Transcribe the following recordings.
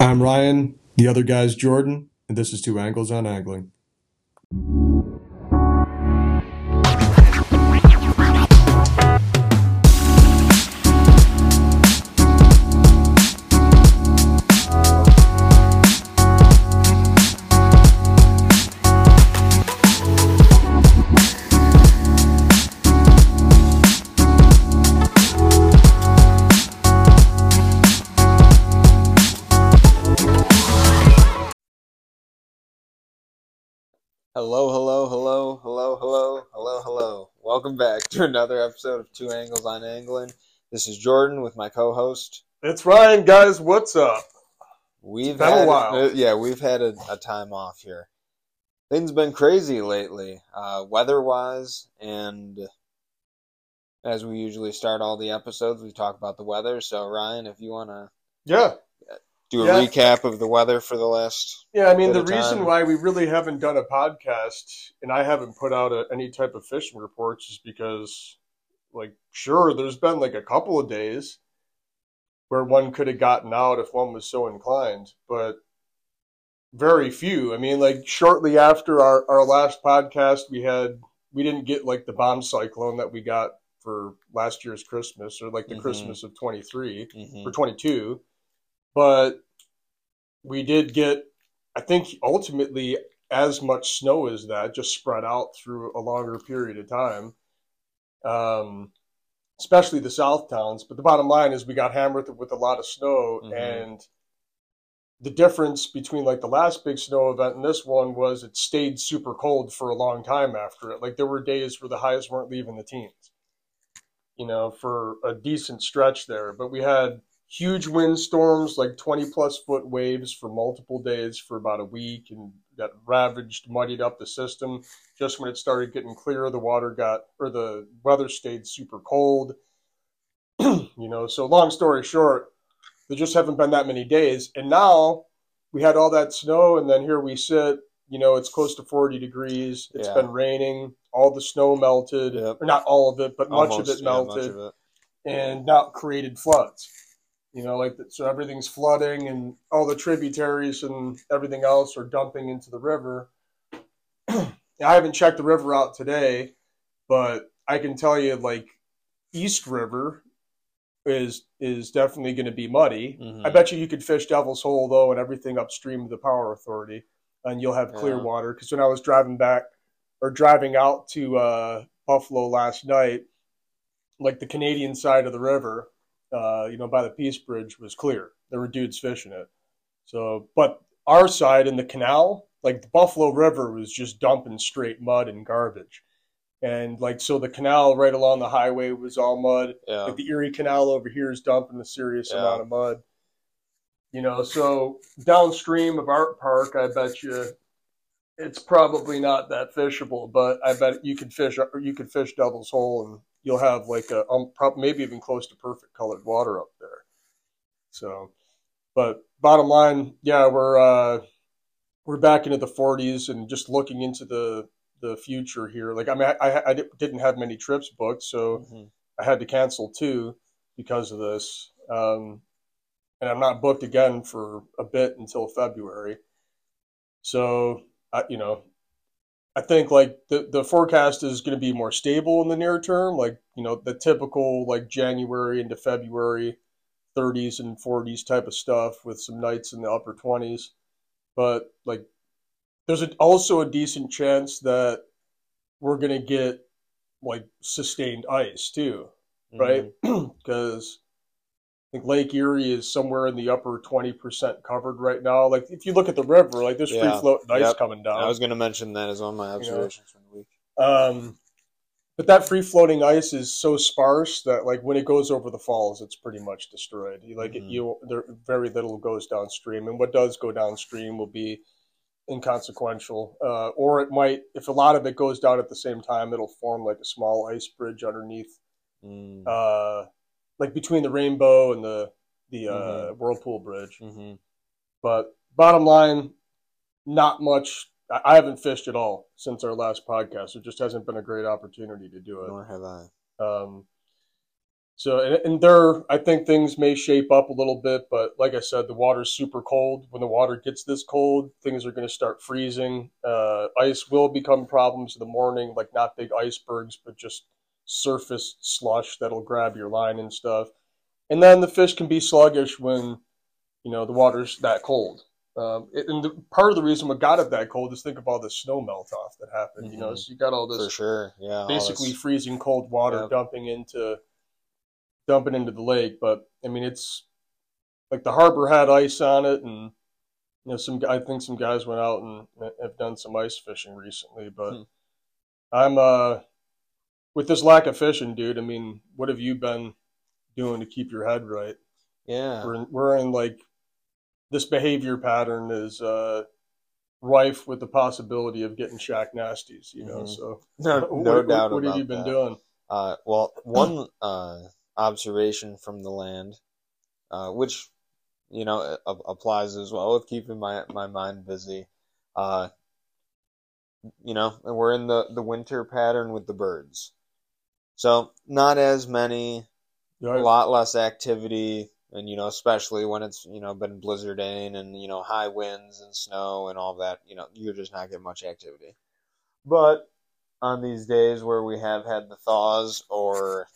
I'm Ryan, the other guy's Jordan, and this is Two Angles on Angling. Back to another episode of Two Angles on Angling. This is Jordan with my co-host. It's Ryan, guys. What's up? We've been a while. uh, yeah, we've had a, a time off here. Things been crazy lately, uh, weather-wise, and as we usually start all the episodes, we talk about the weather. So, Ryan, if you want to Yeah, do a Yeah. recap of the weather for the last, yeah. I mean, the reason time. why we really haven't done a podcast and I haven't put out a, any type of fishing reports is because, like, sure, there's been like a couple of days where one could have gotten out if one was so inclined, but very few. I mean, like, shortly after our, our last podcast, we had we didn't get like the bomb cyclone that we got for last year's Christmas or like the Mhm. Christmas of 23. Mhm. for 22 but we did get i think ultimately as much snow as that just spread out through a longer period of time um, especially the south towns but the bottom line is we got hammered with a lot of snow Mhm. and the difference between like the last big snow event and this one was it stayed super cold for a long time after it like there were days where the highs weren't leaving the teens you know for a decent stretch there but we had huge windstorms, like 20 plus foot waves for multiple days for about a week, and that ravaged, muddied up the system. Just when it started getting clear, the water got, or the weather stayed super cold. you know, so long story short, there just haven't been that many days. And now we had all that snow, and then here we sit. You know, it's close to 40 degrees. It's Yeah. been raining. All the snow melted, Yep. or not all of it, but much of it yeah, melted of it. and now created floods. You know, like so everything's flooding and all the tributaries and everything else are dumping into the river. I haven't checked the river out today, but I can tell you like East River is is definitely going to be muddy. Mhm. I bet you you could fish Devil's Hole though and everything upstream of the Power Authority, and you'll have clear Yeah. water. Because when I was driving back or driving out to uh, Buffalo last night, like the Canadian side of the river, uh, you know, by the Peace Bridge was clear. There were dudes fishing it. So, but our side in the canal, like the Buffalo River, was just dumping straight mud and garbage. And like, so the canal right along the highway was all mud. Yeah. Like the Erie Canal over here is dumping a serious Yeah. amount of mud. You know, so downstream of Artpark, I bet you it's probably not that fishable, but I bet you could fish you could fish Devil's Hole and you'll have like a um, maybe even close to perfect colored water up there. So, but bottom line, yeah, we're uh, we're back into the 40s and just looking into the the future here. Like I mean, I, I, didn't have many trips booked, so Mhm. I had to cancel two because of this. Um, and I'm not booked again for a bit until February. So, I, you know, I think like the, the forecast is going to be more stable in the near term. Like, you know, the typical like January into February 30s and 40s type of stuff with some nights in the upper 20s. But like, there's a, also a decent chance that we're going to get like sustained ice too right? Mm-hmm. Because I think Lake Erie is somewhere in the upper twenty percent covered right now. Like if you look at the river, like there's Yeah. free floating ice Yep. coming down. I was going to mention that as one of my observations from the week. Um, but that free floating ice is so sparse that like when it goes over the falls, it's pretty much destroyed. You like it, Mhm. you there very little goes downstream, and what does go downstream will be inconsequential. Uh, or it might, if a lot of it goes down at the same time, it'll form like a small ice bridge underneath Mm. uh, like between the Rainbow and the the uh, Mhm. Whirlpool Bridge. hmm But bottom line, not much. I haven't fished at all since our last podcast. There just hasn't been a great opportunity to do it. Nor have I. Um, So and, and there, I think things may shape up a little bit, but like I said, the water's super cold. When the water gets this cold, things are going to start freezing. Uh, ice will become problems in the morning, like not big icebergs, but just surface slush that'll grab your line and stuff. And then the fish can be sluggish when you know the water's that cold. Um, it, and the, part of the reason what got it that cold is think of all the snow melt off that happened. Mm-hmm. You know, so you got all this for sure, yeah, basically freezing cold water yep. dumping into dumping into the lake. But I mean, it's like the harbor had ice on it, and you know, some I think some guys went out and have done some ice fishing recently. But hmm. I'm uh with this lack of fishing, dude. I mean, what have you been doing to keep your head right? Yeah, we're in, we're in like this behavior pattern is uh rife with the possibility of getting shack nasties. You know, mm-hmm. so no, no what, doubt. What, what have you been that. doing? Uh, well, one uh, observation from the land, uh, which you know applies as well with keeping my my mind busy. Uh, you know, we're in the the winter pattern with the birds, so not as many, right. a lot less activity, and you know, especially when it's you know been blizzarding and you know high winds and snow and all that, you know, you're just not getting much activity. But on these days where we have had the thaws or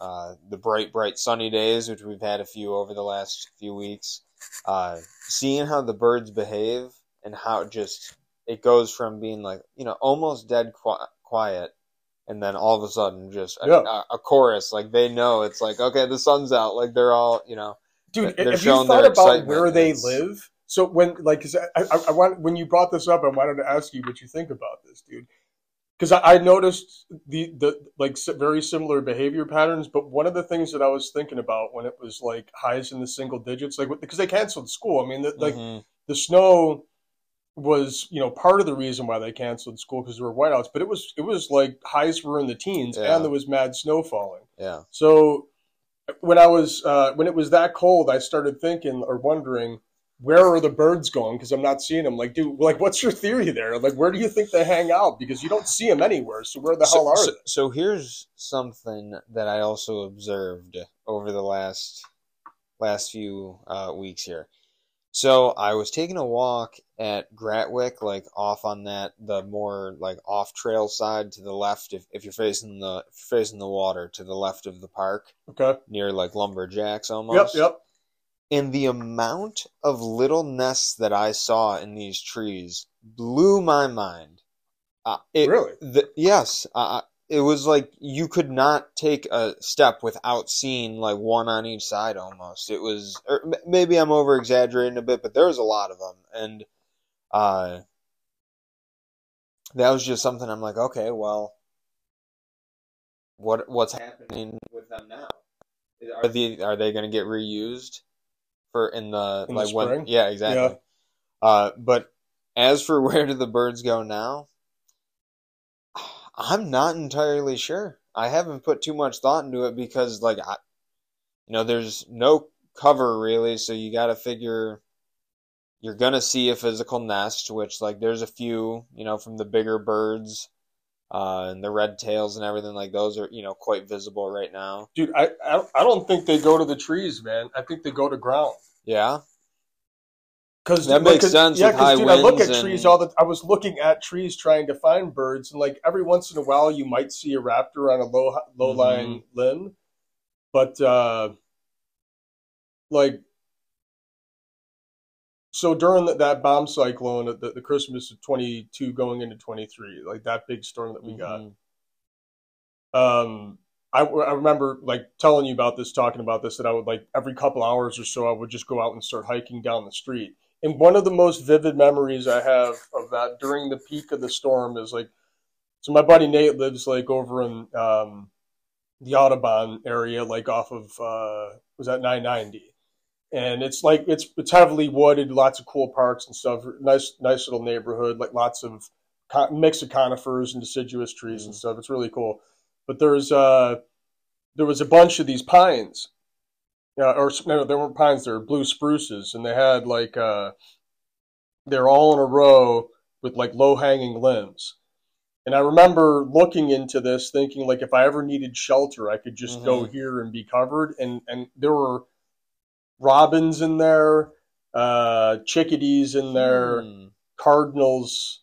uh, the bright, bright sunny days, which we've had a few over the last few weeks, uh, seeing how the birds behave and how it just it goes from being like you know almost dead quiet, and then all of a sudden just a, yeah. a, a, chorus like they know it's like okay the sun's out like they're all you know dude have you thought about where they it's, live so when like I, I, I want when you brought this up i wanted to ask you what you think about this dude because I, I, noticed the the like very similar behavior patterns. But one of the things that I was thinking about when it was like highs in the single digits, like because they canceled school. I mean, the, like mm-hmm. the snow was you know part of the reason why they canceled school because there were whiteouts. But it was it was like highs were in the teens yeah. and there was mad snow falling. Yeah. So when I was uh, when it was that cold, I started thinking or wondering where are the birds going? Because I'm not seeing them. Like, dude, like, what's your theory there? Like, where do you think they hang out? Because you don't see them anywhere. So where the so, hell are so, they? So here's something that I also observed over the last last few uh, weeks here. So I was taking a walk at Gratwick, like off on that the more like off trail side to the left. If, if you're facing the facing the water to the left of the park, okay, near like lumberjacks almost. Yep, yep and the amount of little nests that I saw in these trees blew my mind. Uh, it, really? The, yes. Uh, it was like you could not take a step without seeing like one on each side almost. It was, or maybe I'm over exaggerating a bit, but there was a lot of them. And, uh, that was just something I'm like, okay, well, what, what's happening with them now? Are the, are they going to get reused? for in the in like the when yeah exactly. Yeah. Uh, but as for where do the birds go now, I'm not entirely sure. I haven't put too much thought into it because like I, you know, there's no cover really, so you got to figure you're gonna see a physical nest, which like there's a few, you know, from the bigger birds uh, and the red tails and everything like those are you know quite visible right now. Dude, I I don't think they go to the trees, man. I think they go to ground. Yeah, because that makes cause, sense. Yeah, because dude, I look at and... trees all the. I was looking at trees trying to find birds, and like every once in a while, you might see a raptor on a low low lying mm-hmm. limb, but uh, like so during the, that bomb cyclone, the, the Christmas of 22 going into 23, like that big storm that we mm-hmm. got. Um, I, I remember like telling you about this, talking about this, that I would like every couple hours or so, I would just go out and start hiking down the street. And one of the most vivid memories I have of that during the peak of the storm is like, so my buddy Nate lives like over in um, the Audubon area, like off of uh, was that 990 and it's like it's it's heavily wooded, lots of cool parks and stuff. Nice nice little neighborhood, like lots of mix of conifers and deciduous trees mm-hmm. and stuff. It's really cool. But there's uh there was a bunch of these pines, uh, or no, there weren't pines. They were blue spruces, and they had like uh they're all in a row with like low hanging limbs. And I remember looking into this, thinking like if I ever needed shelter, I could just go Mhm. here and be covered. And and there were robins in there, uh, chickadees in there, Hmm. cardinals,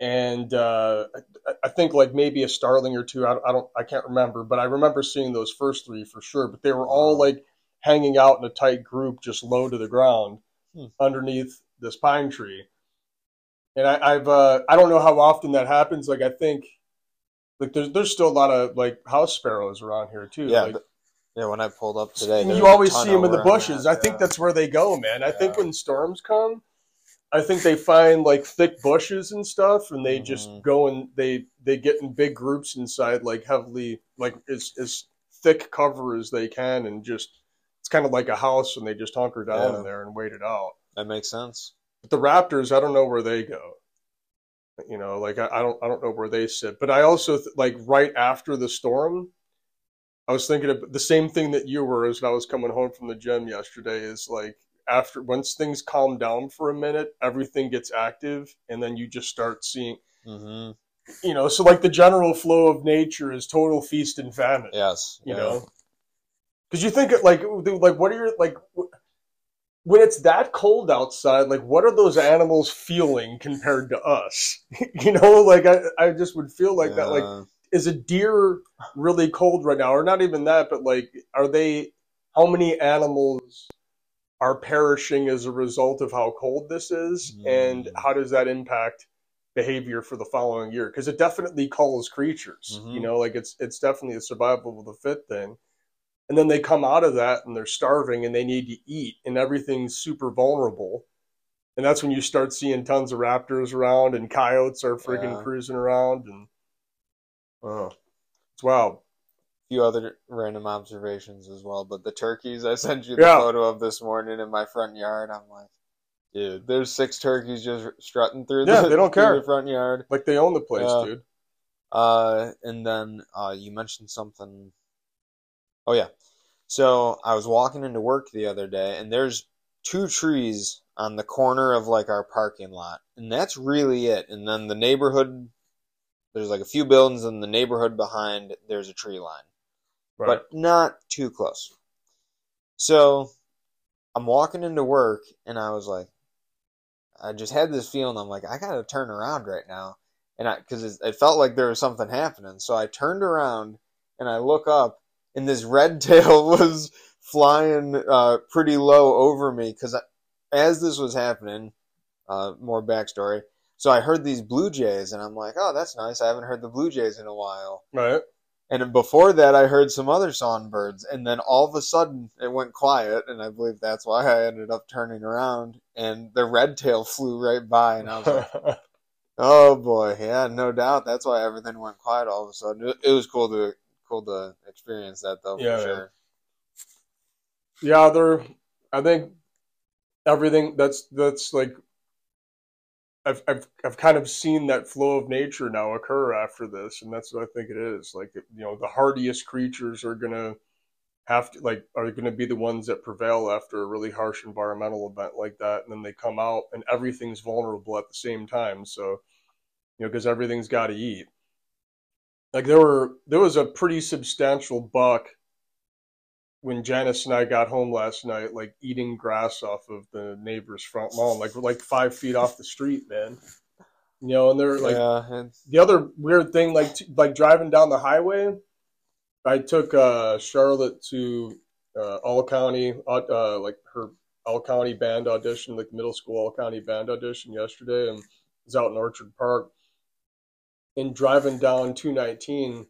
and uh, I, I think like maybe a starling or two. I, I don't, I can't remember, but I remember seeing those first three for sure. But they were all like hanging out in a tight group, just low to the ground, Hmm. underneath this pine tree. And I, I've, uh, I don't know how often that happens. Like I think, like there's there's still a lot of like house sparrows around here too. Yeah, like, but- yeah. When I pulled up today, you always see them in the bushes. that, I think yeah. that's where they go, man. I think when storms come, I think they find like thick bushes and stuff, and they just Mhm. go and they they get in big groups inside, like heavily, like as as thick cover as they can, and just it's kind of like a house, and they just hunker down Yeah. in there and wait it out. that makes sense. But the Raptors, I don't know where they go. You know, like I, I don't I don't know where they sit. But I also th- like right after the storm, I was thinking of the same thing that you were as I was coming home from the gym yesterday. Is like after once things calm down for a minute, everything gets active, and then you just start seeing. hmm You know, so like the general flow of nature is total feast and famine. Yes. You yeah. know, because you think like like what are your like wh- when it's that cold outside like what are those animals feeling compared to us? You know like i, I just would feel like that like is a deer really cold right now? Or not even that but like are they how many animals are perishing as a result of how cold this is? And Mm. how does that impact behavior for the following year? Because it definitely calls creatures you Mhm. know like it's it's definitely a survival of the fit thing and then they come out of that and they're starving and they need to eat and everything's super vulnerable and that's when you start seeing tons of raptors around and coyotes are freaking Yeah. cruising around and oh it's wild few other random observations as well. But the turkeys I sent you the Yeah. photo of this morning in my front yard, I'm like, dude, there's six turkeys just strutting through Yeah, the, they don't care. the front yard. like they own the place dude Uh, and then uh, you mentioned something. Oh yeah, so I was walking into work the other day, and there's two trees on the corner of like our parking lot, and that's really it. And then the neighborhood, there's like a few buildings, in the neighborhood behind there's a tree line but not too close. So I'm walking into work and I was like, I just had this feeling. I'm like, I gotta turn around right now, and I because it, it felt like there was something happening. So I turned around and I look up, and this red tail was flying uh, pretty low over me. Because as this was happening, uh, more backstory. So I heard these blue jays, and I'm like, oh, that's nice. I haven't heard the blue jays in a while. right And before that, I heard some other songbirds, and then all of a sudden it went quiet, and I believe that's why I ended up turning around, and the red tail flew right by, and I was like, "Oh boy, yeah, no doubt, that's why everything went quiet all of a sudden." It, it was cool to cool to experience that though, Yeah, sure. yeah they're i think everything that's that's like I've, I've I've kind of seen that flow of nature now occur after this, and that's what I think it is. Like you know, the hardiest creatures are gonna have to like are gonna be the ones that prevail after a really harsh environmental event like that, and then they come out and everything's vulnerable at the same time. So you know, because everything's got to eat. Like there were there was a pretty substantial buck when Janice and I got home last night, like eating grass off of the neighbor's front lawn, like like five feet off the street, man. You know, and they're like yeah, the other weird thing, like t- like driving down the highway. I took uh, Charlotte to uh, All County, uh, uh, like her All County band audition, like middle school All County band audition yesterday, and was out in Orchard Park. And driving down 219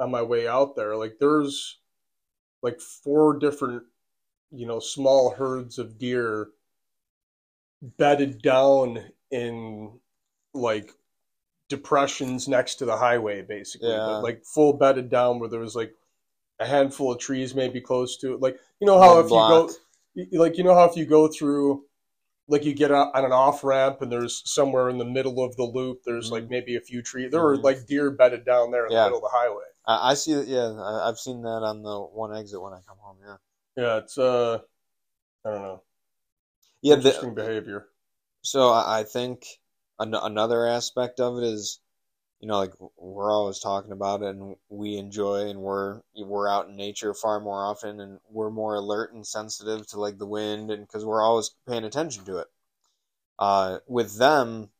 on my way out there, like there's like four different, you know, small herds of deer bedded down in like depressions next to the highway, basically, Yeah. but like full bedded down where there was like a handful of trees maybe close to it. Like you know how One if you go, like you know how if you go through, like you get on an off ramp and there's somewhere in the middle of the loop, there's like Mhm. maybe a few trees. There were Mhm. like deer bedded down there in Yeah. the middle of the highway. I, I see that. Yeah, I, I've seen that on the one exit when I come home. Yeah, Yeah, it's uh, I don't know, yeah. The, interesting behavior. So I I think an- another aspect of it is you know, like we're always talking about it, and we enjoy, and we're we're out in nature far more often, and we're more alert and sensitive to like the wind, and because we're always paying attention to it. Uh, with them,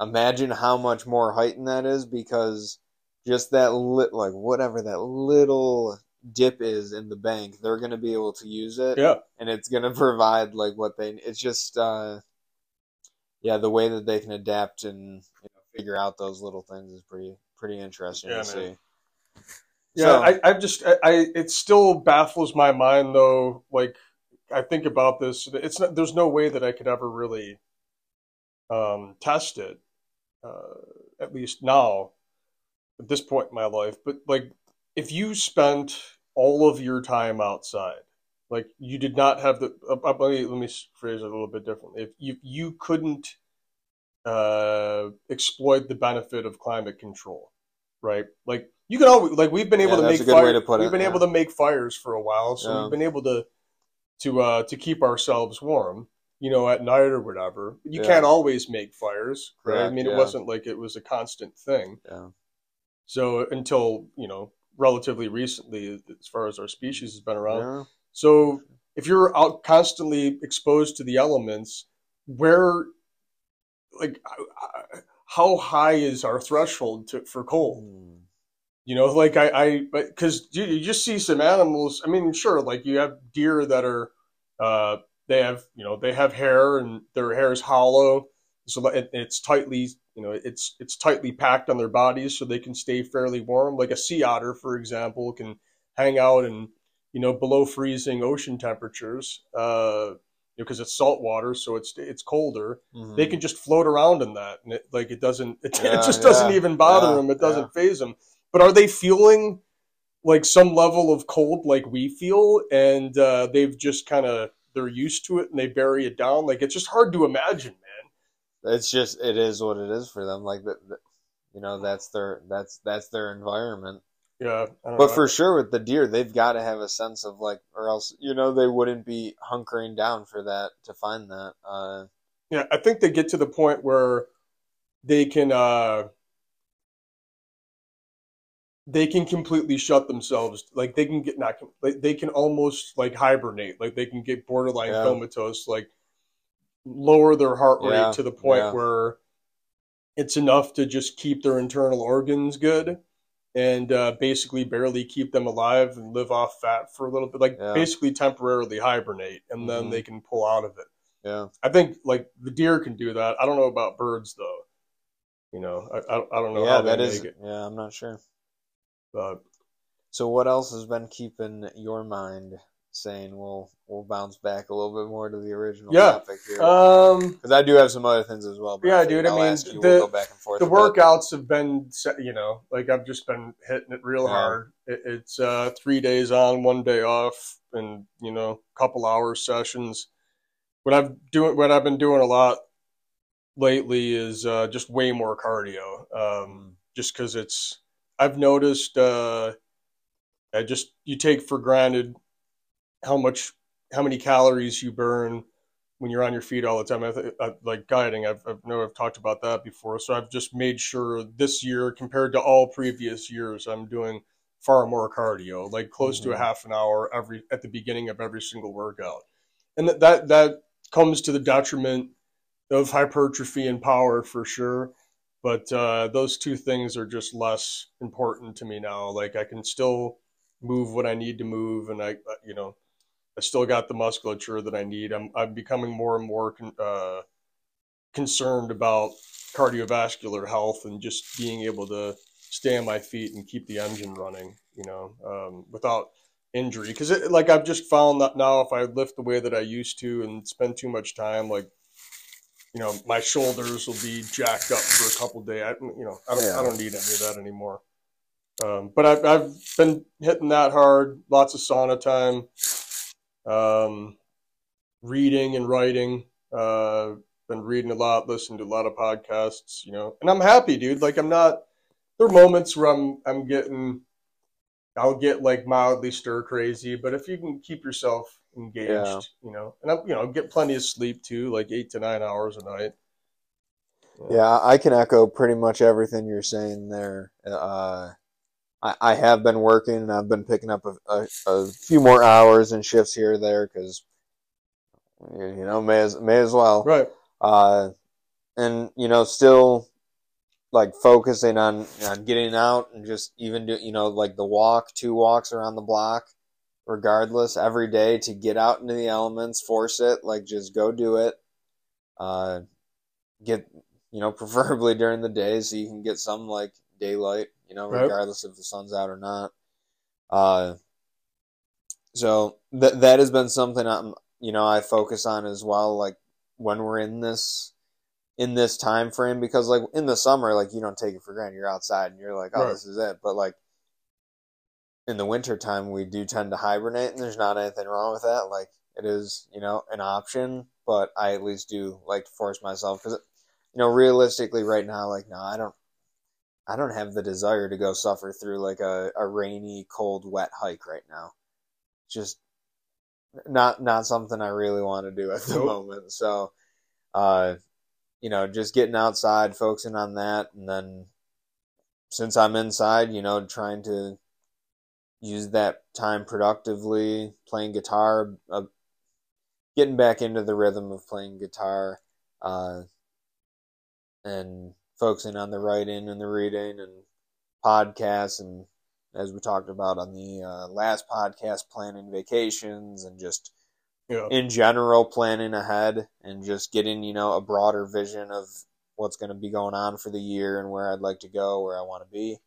imagine how much more heightened that is because just that lit like whatever that little dip is in the bank, they're gonna be able to use it, Yeah. and it's gonna provide like what they. It's just, uh, yeah, the way that they can adapt and you know, figure out those little things is pretty pretty interesting Yeah, to man. see. Yeah, So- I, I just, I, I, it still baffles my mind though. Like, I think about this. It's not. There's no way that I could ever really um, test it. Uh, at least now, at this point in my life. But like, if you spent all of your time outside, like you did not have the. Uh, uh, let me let me phrase it a little bit differently. If you you couldn't uh, exploit the benefit of climate control, right? Like you can always like we've been able Yeah, to that's make a good fire, way to put we've it, been yeah. able to make fires for a while, so Yeah. we've been able to to uh, to keep ourselves warm, you know, at night or whatever. You can't always make fires, right? I mean, it wasn't like it was a constant thing. Yeah, So until you know, relatively recently, as far as our species has been around. So if you're out constantly exposed to the elements, where, like, how high is our threshold to, for cold? Hmm. You know, like I, I, but because you, you just see some animals. I mean, sure, like you have deer that are, uh, they have, you know, they have hair and their hair is hollow, so it, it's tightly, you know, it's it's tightly packed on their bodies so they can stay fairly warm. Like a sea otter, for example, can hang out in, you know, below freezing ocean temperatures, uh, because it's salt water, so it's it's colder Mhm. they can just float around in that and it, like it doesn't it, Yeah, it just doesn't even bother yeah, them it doesn't yeah. faze them but are they feeling like some level of cold like we feel and uh, they've just kind of they're used to it and they bury it down like it's just hard to imagine man It's just it is what it is for them. Like that, you know, that's their that's that's their environment. Yeah But know. for sure, with the deer, they've got to have a sense of like, or else you know they wouldn't be hunkering down for that to find that. Uh, yeah i think they get to the point where they can uh they can completely shut themselves like they can get not like they can almost like hibernate like they can get borderline Yeah. comatose like lower their heart rate Yeah, to the point yeah. where it's enough to just keep their internal organs good and uh, basically barely keep them alive and live off fat for a little bit like Yeah. basically temporarily hibernate and then Mhm. they can pull out of it yeah, I think like the deer can do that. I don't know about birds though. You know, I I, I don't know yeah, that is. it. Yeah, I'm not sure. But So what else has been keeping your mind sane? We'll we'll bounce back a little bit more to the original Yeah. topic here. um, Because I do have some other things as well. But Yeah, I dude, I mean, you. the- we'll go back and forth. the workouts have been, you know, like I've just been hitting it real Yeah. hard. It, it's uh, three days on, one day off, and you know, couple hours sessions. What I've doing, what I've been doing a lot lately is uh, just way more cardio. Um, just because it's, I've noticed. Uh, I just you take for granted how much, how many calories you burn when you're on your feet all the time. I th- I, like guiding, I've, I know I've talked about that before. So I've just made sure this year, compared to all previous years, I'm doing far more cardio, like close to a Mhm. half an hour every at the beginning of every single workout, and that that, that comes to the detriment of hypertrophy and power for sure. But uh, those two things are just less important to me now. Like I can still move what I need to move, and I, you know, I still got the musculature that I need. I'm I'm becoming more and more con- uh, concerned about cardiovascular health and just being able to stay on my feet and keep the engine running, you know, um, without injury. Because like I've just found that now, if I lift the way that I used to and spend too much time, like you know, my shoulders will be jacked up for a couple days. I, you know, I don't Yeah. I don't need any of that anymore. Um, but I've, I've been hitting that hard. Lots of sauna time, um, reading and writing. Uh, been reading a lot, listening to a lot of podcasts. You know, and I'm happy, dude. Like I'm not. There are moments where I'm I'm getting. I'll get like mildly stir crazy, but if you can keep yourself engaged, Yeah. you know, and I'm you know get plenty of sleep too, like eight to nine hours a night. Yeah, I can echo pretty much everything you're saying there. Uh, I, I have been working and I've been picking up a, a, a few more hours and shifts here or there because, you know, may as, may as well. Right. Uh, and, you know, still like focusing on, on getting out and just even do, you know, like the walk, two walks around the block, regardless, every day to get out into the elements, force it, like just go do it. Uh, get you know, preferably during the day so you can get some like daylight, you know, Right. regardless if the sun's out or not. Uh, so that that has been something I'm, you know, I focus on as well. Like when we're in this in this time frame, because like in the summer, like you don't take it for granted. You're outside and you're like, oh, Right. this is it. But like in the winter time, we do tend to hibernate, and there's not anything wrong with that. Like it is, you know, an option. But I at least do like to force myself because you know, realistically right now, like, no, I don't, I don't have the desire to go suffer through like a, a rainy, cold, wet hike right now. Just not, not something I really want to do at the moment. So, uh, you know, just getting outside, focusing on that. And then since I'm inside, you know, trying to use that time productively, playing guitar, uh, getting back into the rhythm of playing guitar. Uh, and focusing on the writing and the reading and podcasts and as we talked about on the uh, last podcast planning vacations and just Yeah. in general planning ahead and just getting you know a broader vision of what's going to be going on for the year and where I'd like to go where I want to be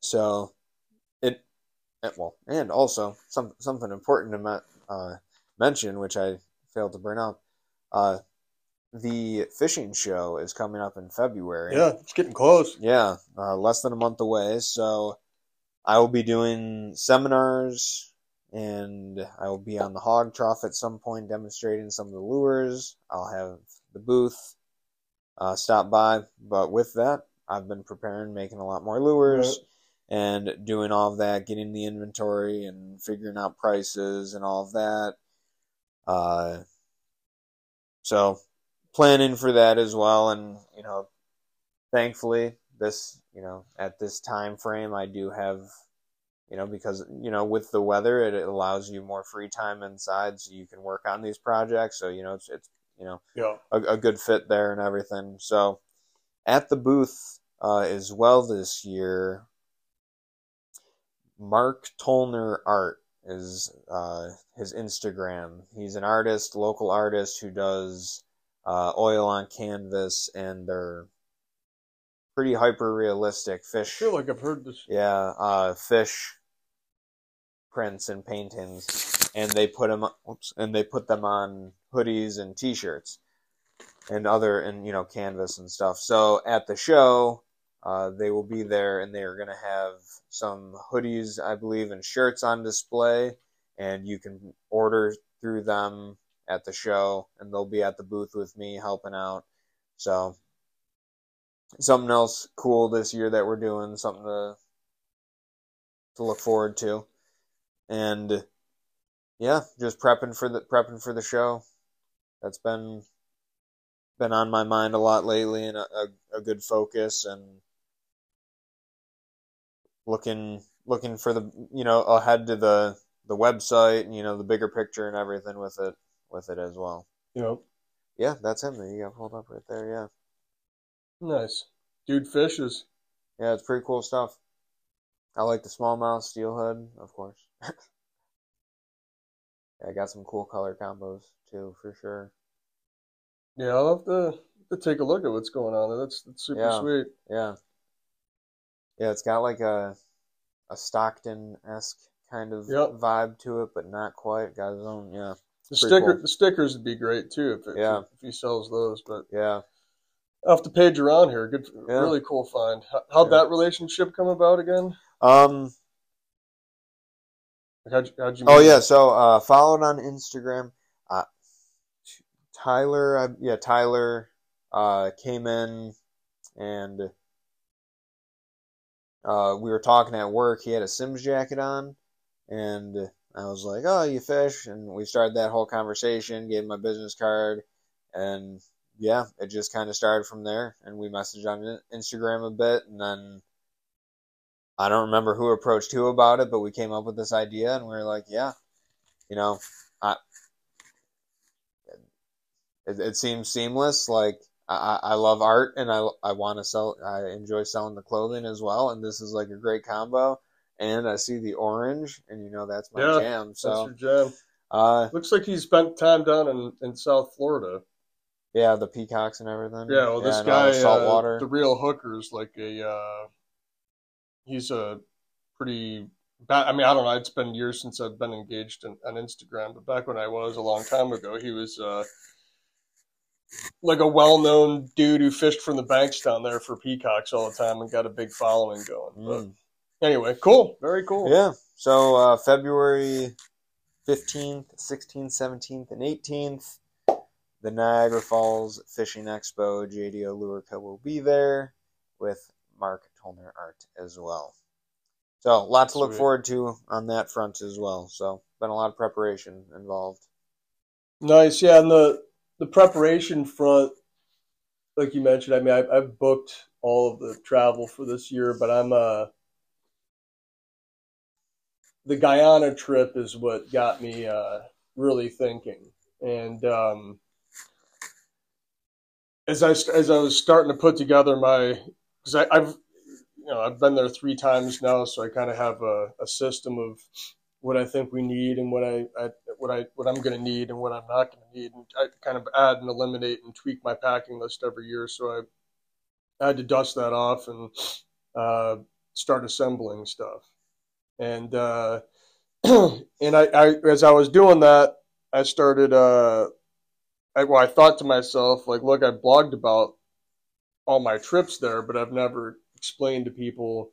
so it it- well and also some something important to me, uh, mention which I failed to bring up uh, the fishing show is coming up in February. Yeah, it's getting close. Yeah, uh, less than a month away. So I will be doing seminars and I will be on the hog trough at some point demonstrating some of the lures. I'll have the booth uh, stop by. But with that, I've been preparing, making a lot more lures and doing all of that, getting the inventory and figuring out prices and all of that. Uh, so planning for that as well, and you know, thankfully, this you know at this time frame, I do have you know because you know with the weather, it, it allows you more free time inside, so you can work on these projects. So you know, it's it's you know Yeah. a, a good fit there and everything. So at the booth uh, as well this year, Mark Tolner Art is uh, his Instagram. He's an artist, local artist who does uh, oil on canvas, and they're pretty hyper realistic fish. I feel like I've heard this. Yeah, uh, fish prints and paintings, and they put them. Oops, and they put them on hoodies and T-shirts, and other and you know canvas and stuff. So at the show, uh, they will be there, and they are going to have some hoodies, I believe, and shirts on display, and you can order through them at the show, and they'll be at the booth with me helping out. So something else cool this year that we're doing, something to to look forward to, and yeah, just prepping for the prepping for the show. That's been been on my mind a lot lately, and a, a, a good focus, and looking looking for the you know ahead to the the website and you know the bigger picture and everything with it with it as well. Know, Yeah, that's him. That you got pulled up right there. Yeah, nice. Dude fishes. yeah, it's pretty cool stuff. I like the smallmouth steelhead, of course. yeah, I got some cool color combos too, for sure. Yeah, I'll have to, to take a look at what's going on. That's that's super Yeah. sweet. Yeah, yeah, it's got like a a Stockton esque kind of Yep. vibe to it, but not quite. Got his own. Yeah, The sticker, cool. the stickers would be great too if, if, Yeah. if he sells those. But yeah. off the page around here, good, Yeah. really cool find. How, how'd Yeah. that relationship come about again? Um. How'd you, how'd you Oh yeah, so uh, followed on Instagram. Uh, Tyler, uh, yeah, Tyler uh, came in and uh, we were talking at work. He had a Simms jacket on, and I was like, "Oh, you fish?" And we started that whole conversation. Gave my business card, and yeah, it just kind of started from there, and we messaged on Instagram a bit, and then I don't remember who approached who about it, but we came up with this idea, and we were like, yeah, you know, I, it, it seems seamless. Like I, I love art, and I I want to sell. I enjoy selling the clothing as well, and this is like a great combo. And I see the orange, and you know that's my Yeah, jam. So, That's your jam. uh, Looks like he spent time down in, in South Florida. yeah, the peacocks and everything. Yeah, well, this and guy, the salt uh, the real hooker's like a, uh, he's a pretty bad. I mean, I don't know. It's been years since I've been engaged in, on Instagram, but back when I was a long time ago, he was uh, like a well-known dude who fished from the banks down there for peacocks all the time and got a big following going. But Mm. Anyway, cool, very cool. Yeah. So uh, February 15th, 16th, 17th, and 18th, the Niagara Falls Fishing Expo, JD Lurica will be there with Mark Tolner Art as well. So, a lot to look Sweet. forward to on that front as well. So, been a lot of preparation involved. Nice, yeah. And the the preparation front, like you mentioned, I mean, I, I've booked all of the travel for this year, but I'm uh the Guyana trip is what got me uh really thinking, and um, as I as I was starting to put together my because I've you know I've been there three times now, so I kind of have a, a system of what I think we need and what I, I what I what I'm going to need and what I'm not going to need, and I kind of add and eliminate and tweak my packing list every year. So I, I had to dust that off and uh, start assembling stuff. And uh, and I, I as I was doing that, I started. Uh, I, well, I thought to myself, like, look, I blogged about all my trips there, but I've never explained to people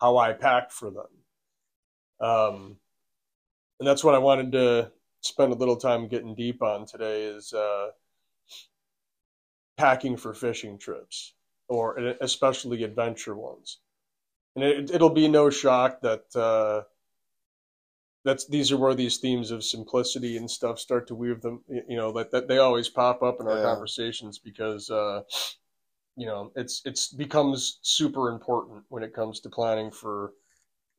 how I packed for them. Um, and that's what I wanted to spend a little time getting deep on today is uh, packing for fishing trips, or especially adventure ones. And it, it'll be no shock that uh, that's these are where these themes of simplicity and stuff start to weave them. You know that, that they always pop up in our Yeah. conversations because uh, you know it's it's becomes super important when it comes to planning for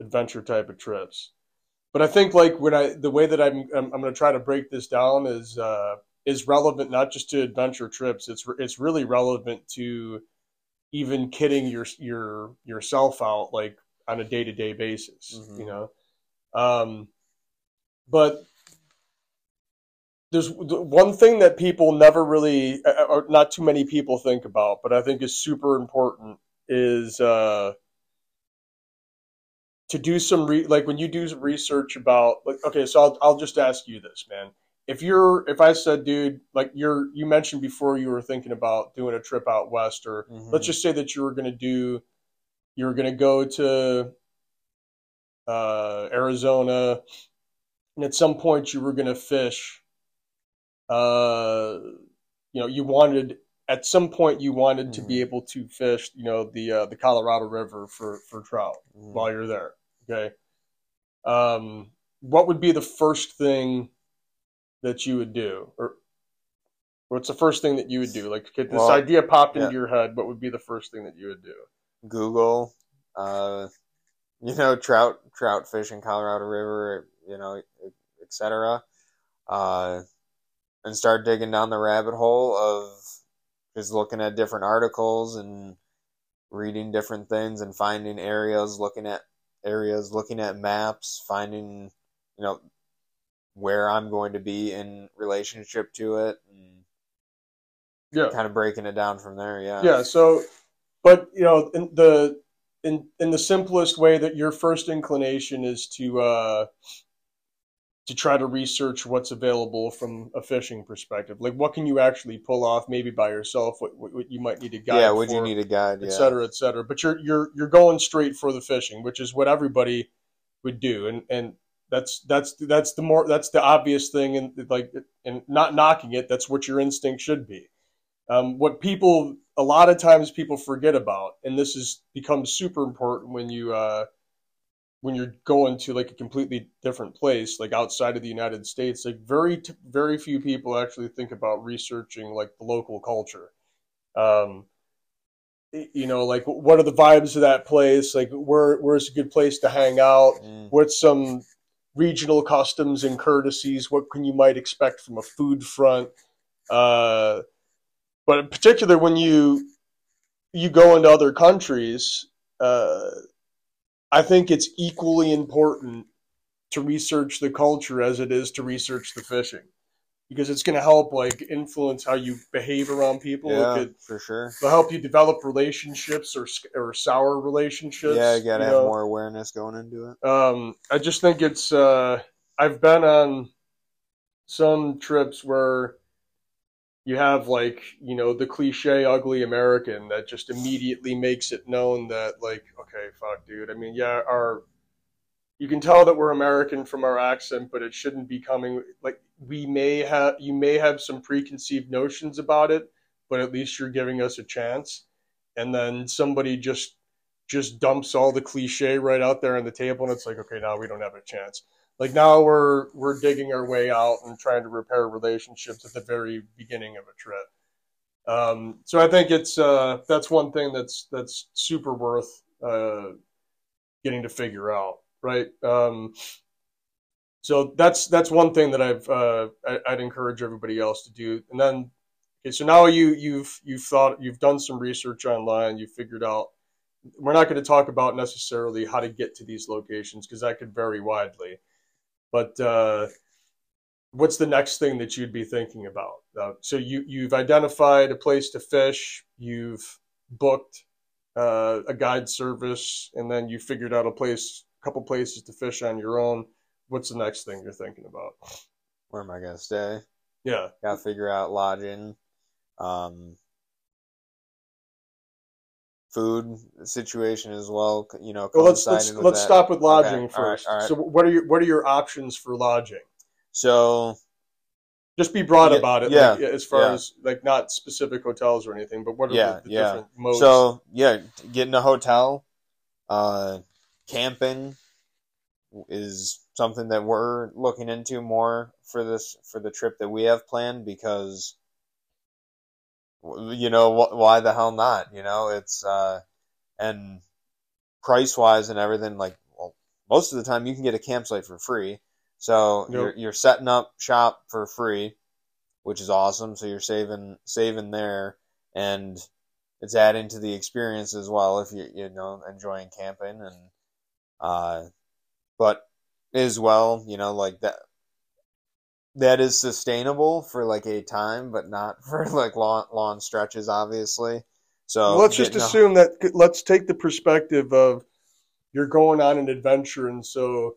adventure type of trips. But I think like when I the way that I'm I'm, I'm going to try to break this down is uh, is relevant not just to adventure trips. It's it's really relevant to even kidding your your yourself out like on a day to day basis. Mhm. You know, um, but there's one thing that people never really uh, or not too many people think about, but I think is super important is. Uh, to do some re- like when you do research about like okay so I'll, I'll just ask you this man if you're if i said dude like you're you mentioned before you were thinking about doing a trip out west or Mhm. let's just say that you were going to do you were going to go to uh, arizona and at some point you were going to fish uh, you know you wanted at some point you wanted to be Mhm. able to fish you know the uh, the colorado river for for trout Mhm. while you're there. Okay. Um, what would be the first thing that you would do, or what's the first thing that you would do? Like, get this Well, idea popped into your head. What would be the first thing that you would do? Google, uh, you know, trout trout fish in Colorado River, you know, etc. Uh, and start digging down the rabbit hole of just looking at different articles and reading different things and finding areas, looking at areas, looking at maps, finding, you know, where I'm going to be in relationship to it, and Yeah. kind of breaking it down from there. Yeah. Yeah. So, but you know, in the in in the simplest way that your first inclination is to uh, to try to research what's available from a fishing perspective. Like, what can you actually pull off, maybe by yourself? What what, what you might need a guide. Yeah. Would you need a guide? et Yeah. cetera, et cetera. But you're you're you're going straight for the fishing, which is what everybody would do, and and that's that's that's the more that's the obvious thing, and like and not knocking it, that's what your instinct should be. Um, what people a lot of times people forget about, and this is becomes super important when you uh, when you're going to like a completely different place, like outside of the United States, like very t- very few people actually think about researching like the local culture. Um, you know, like what are the vibes of that place? Like where where's a good place to hang out? Mm. What's some regional customs and courtesies? What can you might expect from a food front? Uh, but in particular, when you you go into other countries, uh, I think it's equally important to research the culture as it is to research the fishing, because it's going to help like influence how you behave around people. It Yeah, could for sure. it'll help you develop relationships or or sour relationships. Yeah, you gotta have know? more awareness going into it. Um, I just think it's. Uh, I've been on some trips where you have like you know the cliche ugly American that just immediately makes it known that like okay fuck dude I mean yeah our you can tell that we're American from our accent but it shouldn't be coming like we may have you may have some preconceived notions about it but at least you're giving us a chance. And then somebody just just dumps all the cliche right out there on the table and it's like okay now we don't have a chance. Like now we're we're digging our way out and trying to repair relationships at the very beginning of a trip. Um, so i think it's uh, that's one thing that's that's super worth uh, getting to figure out right? Um, so that's that's one thing that i've uh, I, i'd encourage everybody else to do. And then okay so now you you've you've thought you've done some research online you've figured out we're not going to talk about necessarily how to get to these locations because that could vary widely. But uh, what's the next thing that you'd be thinking about? Uh, so you you've identified a place to fish, you've booked uh, a guide service, and then you figured out a place, couple places to fish on your own. What's the next thing you're thinking about? Where am I gonna stay? Yeah, Gotta figure out lodging, um, food situation as well. You know, well let's let's with let's that. stop with lodging Okay, all right, first. all right. So what are your what are your options for lodging? So Just be broad Yeah, about it, yeah, like, as far yeah. as like not specific hotels or anything, but what are Yeah, the, the yeah. different modes? So yeah, getting a hotel, uh, camping is something that we're looking into more for this for the trip that we have planned because you know wh- why the hell not? You know it's uh, and price wise and everything like well most of the time you can get a campsite for free, so Yep. you're you're setting up shop for free, which is awesome. So you're saving saving there and it's adding to the experience as well if you you know enjoying camping and uh but as well you know like that that is sustainable for like a time but not for like long long stretches obviously so let's just assume that let's take the perspective of you're going on an adventure and so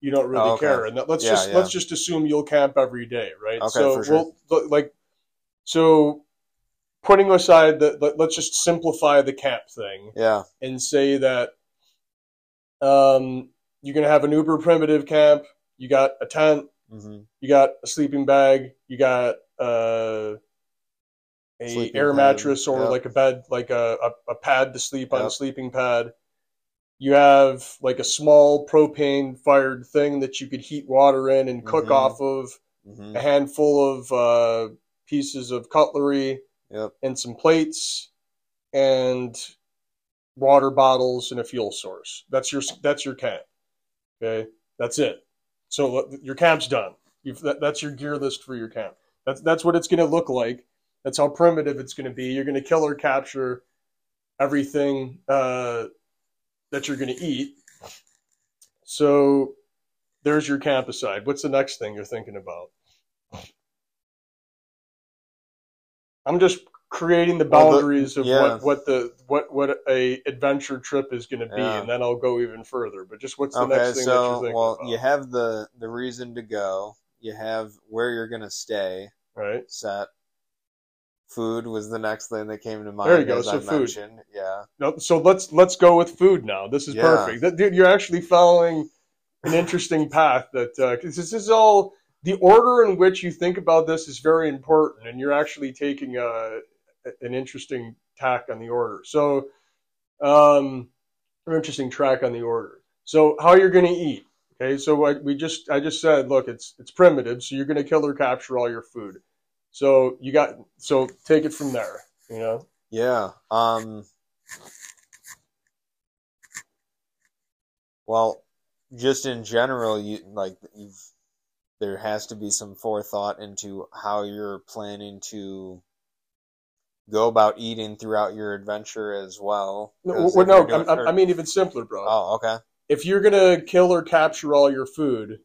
you don't really Oh, okay. care and that- let's Yeah, just yeah. let's just assume you'll camp every day right Okay, so sure. we'll like so putting aside the let- let's just simplify the camp thing yeah and say that um you're to have an uber primitive camp. You got a tent. Hmm you got a sleeping bag, you got uh, a Sleeping air pad, mattress or yep. like a bed, like a, a, a pad to sleep on, a sleeping pad. You have like a small propane fired thing that you could heat water in and cook Mhm. off of, hmm a handful of uh, pieces of cutlery yep. and some plates. And water bottles and a fuel source. That's your that's your camp. Okay, that's it. So uh, your camp's done. That, that's your gear list for your camp. That's that's what it's going to look like. That's how primitive it's going to be. You're going to kill or capture everything uh, that you're going to eat. So there's your camp aside. What's the next thing you're thinking about? I'm just creating the Well, the- boundaries of yeah. what, what the what what a adventure trip is going to be, Yeah. and then I'll go even further. But just what's the okay next thing that you're thinking well about? you have the the reason to go you have where you're gonna stay right? set food was the next thing that came to mind There you go, as so I food. mentioned yeah No, so let's let's go with food now. This is Yeah. perfect. That, dude, you're actually following an interesting path. That uh, because this is all the order in which you think about this is very important, and you're actually taking a an interesting tack on the order. So, um, an interesting track on the order. So how you're going to eat? Okay, so I, we just I just said, look, it's it's primitive, so you're going to kill or capture all your food. So you got so take it from there. You know. Yeah. Um. Well, just in general, you like you've there has to be some forethought into how you're planning to go about eating throughout your adventure as well. No, well, no doing- I, I mean even simpler, bro. oh, okay. If you're going to kill or capture all your food,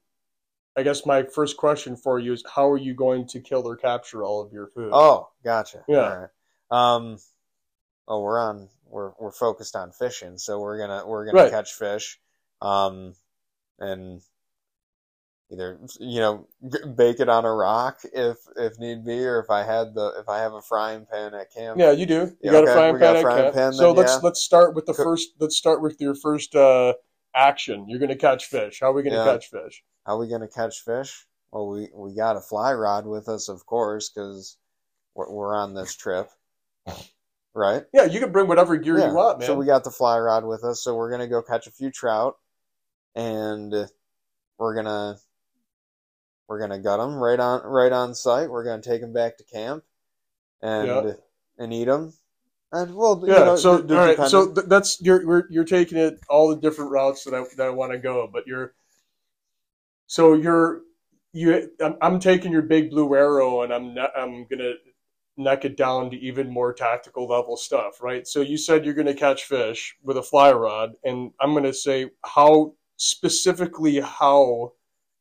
I guess my first question for you is how are you going to kill or capture all of your food? Oh, gotcha. Yeah. Right. Um. Oh, we're on. We're we're focused on fishing, so we're gonna we're gonna Right. catch fish, um, and either you know bake it on a rock if if need be, or if I had the if I have a frying pan at camp. Yeah, you do. You Yeah, got okay, a frying we got pan. at frying camp. pan so then, let's yeah. let's start with the Cook- first. Let's start with your first uh, action. You're going to catch fish. How are we going to Yeah. catch fish? How are we gonna catch fish? Well, we we got a fly rod with us, of course, because we're, we're on this trip, right? Yeah, you can bring whatever gear you want, man. So we got the fly rod with us, so we're gonna go catch a few trout, and we're gonna we're gonna gut them right on right on site. We're gonna take them back to camp, and Yeah. and eat them. And well, yeah. you know, so d- d- all right. So th- that's you're we're, you're taking it all the different routes that I that I want to go, but you're so you're you. I'm, I'm taking your big blue arrow, and I'm I'm gonna neck it down to even more tactical level stuff, right? So you said you're gonna catch fish with a fly rod, and I'm gonna say how specifically how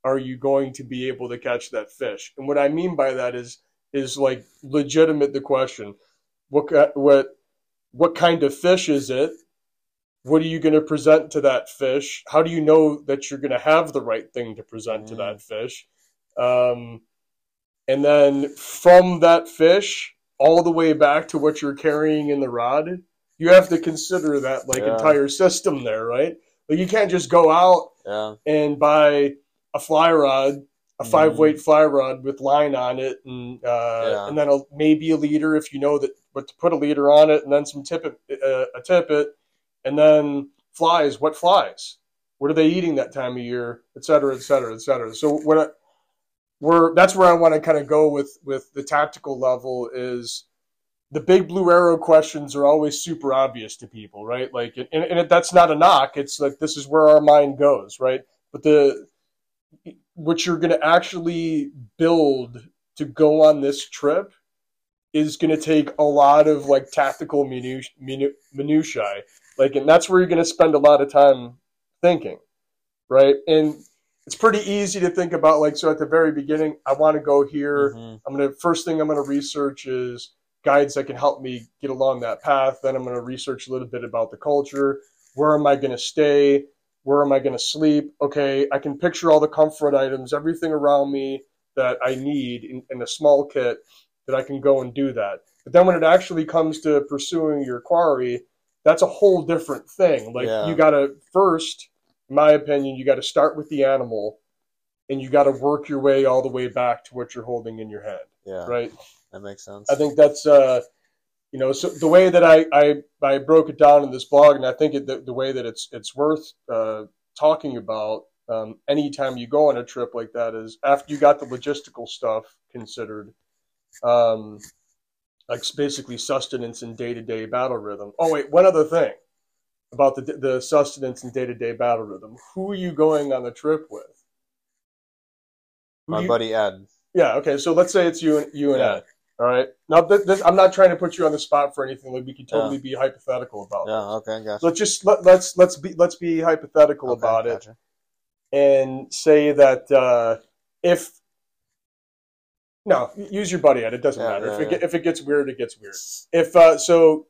are you going to be able to catch that fish? And what I mean by that is is like legitimate the question. What what what kind of fish is it? What are you going to present to that fish? How do you know that you're going to have the right thing to present to Mm. that fish? Um, and then from that fish all the way back to what you're carrying in the rod, you have to consider that like Yeah. entire system there, right? Like you can't just go out yeah, and buy a fly rod, a five weight fly rod with line on it, and uh, Yeah. and then a, maybe a leader if you know that, but to put a leader on it, and then some tippet, uh, a tippet, and then flies. What flies? What are they eating that time of year, et cetera, et cetera, et cetera. So what I, we're that's where I want to kind of go with with the tactical level is the big blue arrow questions are always super obvious to people, right? Like, and, and it, that's not a knock. It's like this is where our mind goes, right? But the what you're going to actually build to go on this trip is going to take a lot of like tactical minu- minu- minutiae, like, and that's where you're going to spend a lot of time thinking, right? And it's pretty easy to think about, like, so at the very beginning, I want to go here. Mhm. I'm gonna first thing I'm gonna research is guides that can help me get along that path. Then I'm gonna research a little bit about the culture. Where am I gonna stay? Where am I gonna sleep? Okay, I can picture all the comfort items, everything around me that I need in, in a small kit that I can go and do that. But then when it actually comes to pursuing your quarry, that's a whole different thing. Like Yeah. you gotta first, in my opinion, you gotta start with the animal and you got to work your way all the way back to what you're holding in your hand, yeah, right? that makes sense. I think that's uh, you know, so the way that I I, I broke it down in this blog, and I think it, the, the way that it's it's worth uh, talking about um, anytime you go on a trip like that is after you got the logistical stuff considered, um, like basically sustenance and day to day battle rhythm. Oh wait, one other thing about the the sustenance and day to day battle rhythm. Who are you going on the trip with? Who My you- buddy Ed. yeah. Okay. So let's say it's you and you and Yeah. Ed. All right. Now, th- this, I'm not trying to put you on the spot for anything. Like we can totally be hypothetical about Yeah, this. okay, gotcha. Let's just let, let's let's be let's be hypothetical Okay, about it and say that uh, if no, use your buddy Ed. It doesn't Yeah, matter yeah, if it yeah. get, if it gets weird, it gets weird. If uh, so,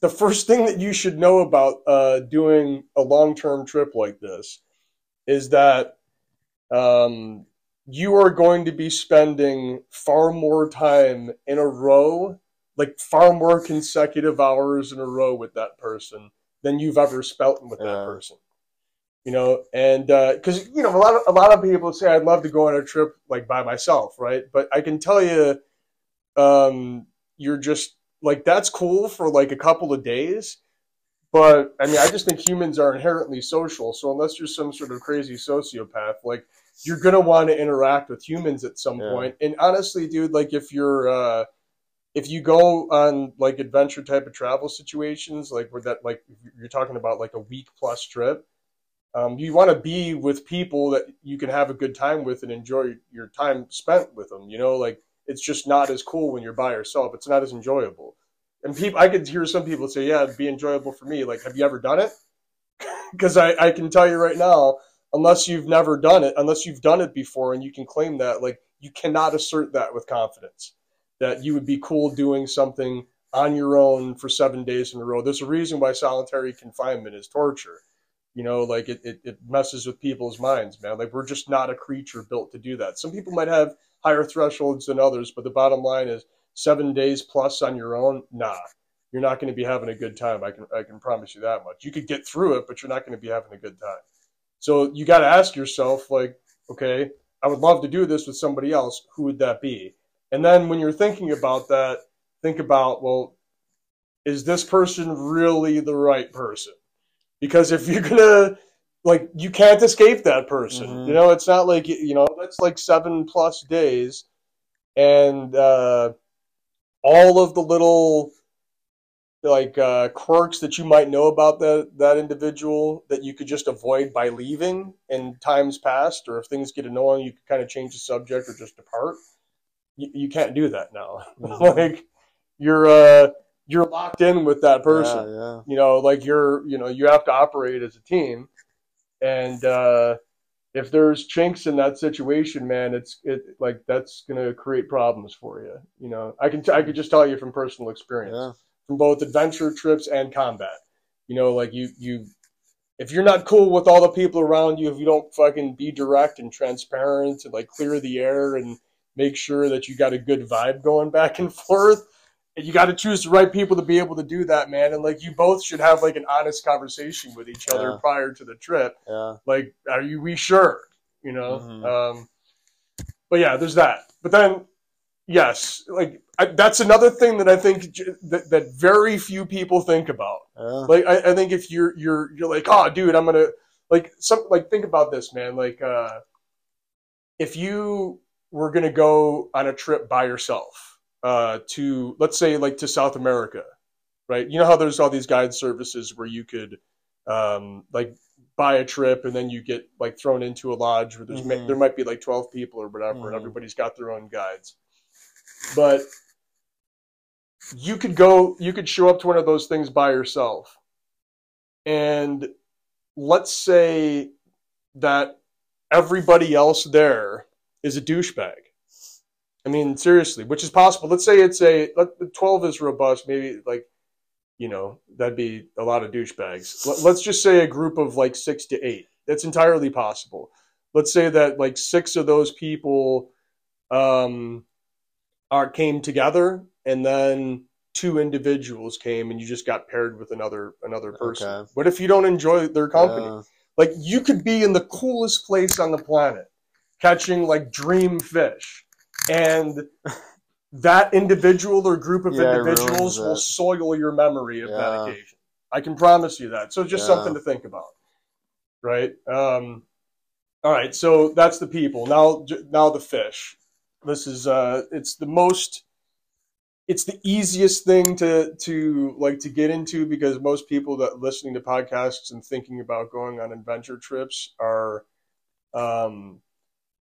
the first thing that you should know about uh, doing a long term trip like this is that um, you are going to be spending far more time in a row, like far more consecutive hours in a row with that person than you've ever spent with that person. You know, and because you know a lot of a lot of people say I'd love to go on a trip like by myself, right? But I can tell you, um, you're just like that's cool for like a couple of days, but I mean, I just think humans are inherently social. So unless you're some sort of crazy sociopath, like you're gonna want to interact with humans at some Yeah. point. And honestly, dude, like if you're uh, if you go on like adventure type of travel situations, like where that like you're talking about like a week plus trip, um, you want to be with people that you can have a good time with and enjoy your time spent with them. You know, like it's just not as cool when you're by yourself. It's not as enjoyable. And people, I could hear some people say, "Yeah, it'd be enjoyable for me." Like, have you ever done it? Because I, I can tell you right now, unless you've never done it, unless you've done it before, and you can claim that, like, you cannot assert that with confidence that you would be cool doing something on your own for seven days in a row. There's a reason why solitary confinement is torture. You know, like it, it, it messes with people's minds, man. Like we're just not a creature built to do that. Some people might have higher thresholds than others, but the bottom line is seven days plus on your own, nah. You're not going to be having a good time. I can I can promise you that much. You could get through it, but you're not going to be having a good time. So you got to ask yourself, like, okay, I would love to do this with somebody else. Who would that be? And then when you're thinking about that, think about, well, is this person really the right person? Because if you're gonna like, you can't escape that person. Mhm. You know, it's not like you know that's like seven plus days, and uh, all of the little like uh, quirks that you might know about that that individual that you could just avoid by leaving in times past, or if things get annoying, you could kind of change the subject or just depart. You, you can't do that now. Mhm. like you're uh, you're locked in with that person. Yeah, yeah. You know, like you're you know you have to operate as a team, and uh, if there's chinks in that situation, man, it's it like that's gonna create problems for you. You know, I can t- I could just tell you from personal experience Yeah. From both adventure trips and combat. You know, like you you if you're not cool with all the people around you, if you don't fucking be direct and transparent and like clear the air and make sure that you got a good vibe going back and forth, and you got to choose the right people to be able to do that, man. And like you both should have like an honest conversation with each other Yeah. prior to the trip. Yeah. Like, are you we sure? You know. Mhm. Um, but yeah, there's that. But then, yes, like I, that's another thing that I think j- that, that very few people think about. Yeah. Like, I, I think if you're you're you're like, oh, dude, I'm gonna like some like think about this, man. Like, uh, if you were gonna go on a trip by yourself uh, to let's say like to South America, right? You know how there's all these guide services where you could um, like buy a trip and then you get like thrown into a lodge where there's Mhm. there might be like 12 people or whatever Mhm. and everybody's got their own guides but you could go you could show up to one of those things by yourself. And let's say that everybody else there is a douchebag. I mean seriously which is possible. Let's say it's a let, 12 is robust maybe like you know that'd be a lot of douchebags. Let, let's just say a group of like six to eight. That's entirely possible. Let's say that like six of those people um are came together and then two individuals came and you just got paired with another another person. Okay. what if you don't enjoy their company? Yeah. like you could be in the coolest place on the planet catching like dream fish and that individual or group of Yeah, individuals will soil your memory of that occasion. I can promise you that. So just Yeah. something to think about right? Um all right so that's the people. Now now the fish this is uh it's the most it's the easiest thing to to like to get into because most people that listening to podcasts and thinking about going on adventure trips are um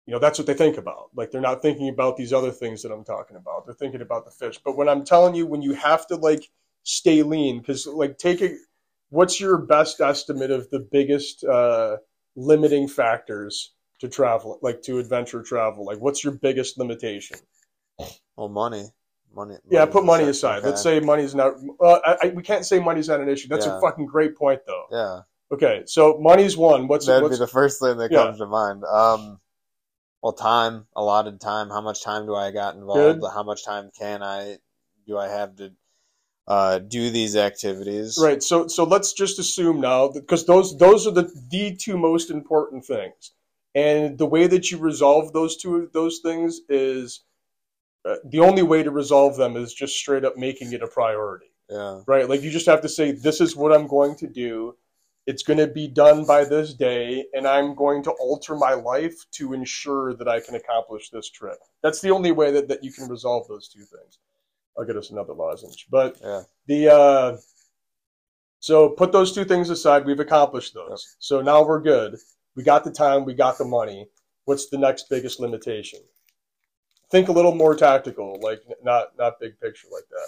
you know that's what they think about. Like they're not thinking about these other things that i'm talking about. They're thinking about the fish. But when i'm telling you when you have to like stay lean because like take a what's your best estimate of the biggest uh limiting factors to travel like to adventure travel like what's your biggest limitation Well, money. Money. yeah, put money aside. okay. Let's say money's not. Uh, I, I, we can't say money's not an issue. That's a fucking great point, though. Yeah. Okay, so money's one. What's That'd what's be the first thing that Yeah. comes to mind. Um, well, time, allotted time. How much time do I got involved? Good. How much time can I do I have to uh, do these activities? right? So so let's just assume now because those those are the the two most important things, and the way that you resolve those two those things is uh, the only way to resolve them is just straight up making it a priority. Yeah. right? Like you just have to say, this is what I'm going to do. It's going to be done by this day, and I'm going to alter my life to ensure that I can accomplish this trip. That's the only way that, that you can resolve those two things. I'll get us another lozenge. But Yeah. the uh, so put those two things aside. We've accomplished those. Yep. So now we're good. We got the time. We got the money. What's the next biggest limitation? Think a little more tactical, like not not big picture like that.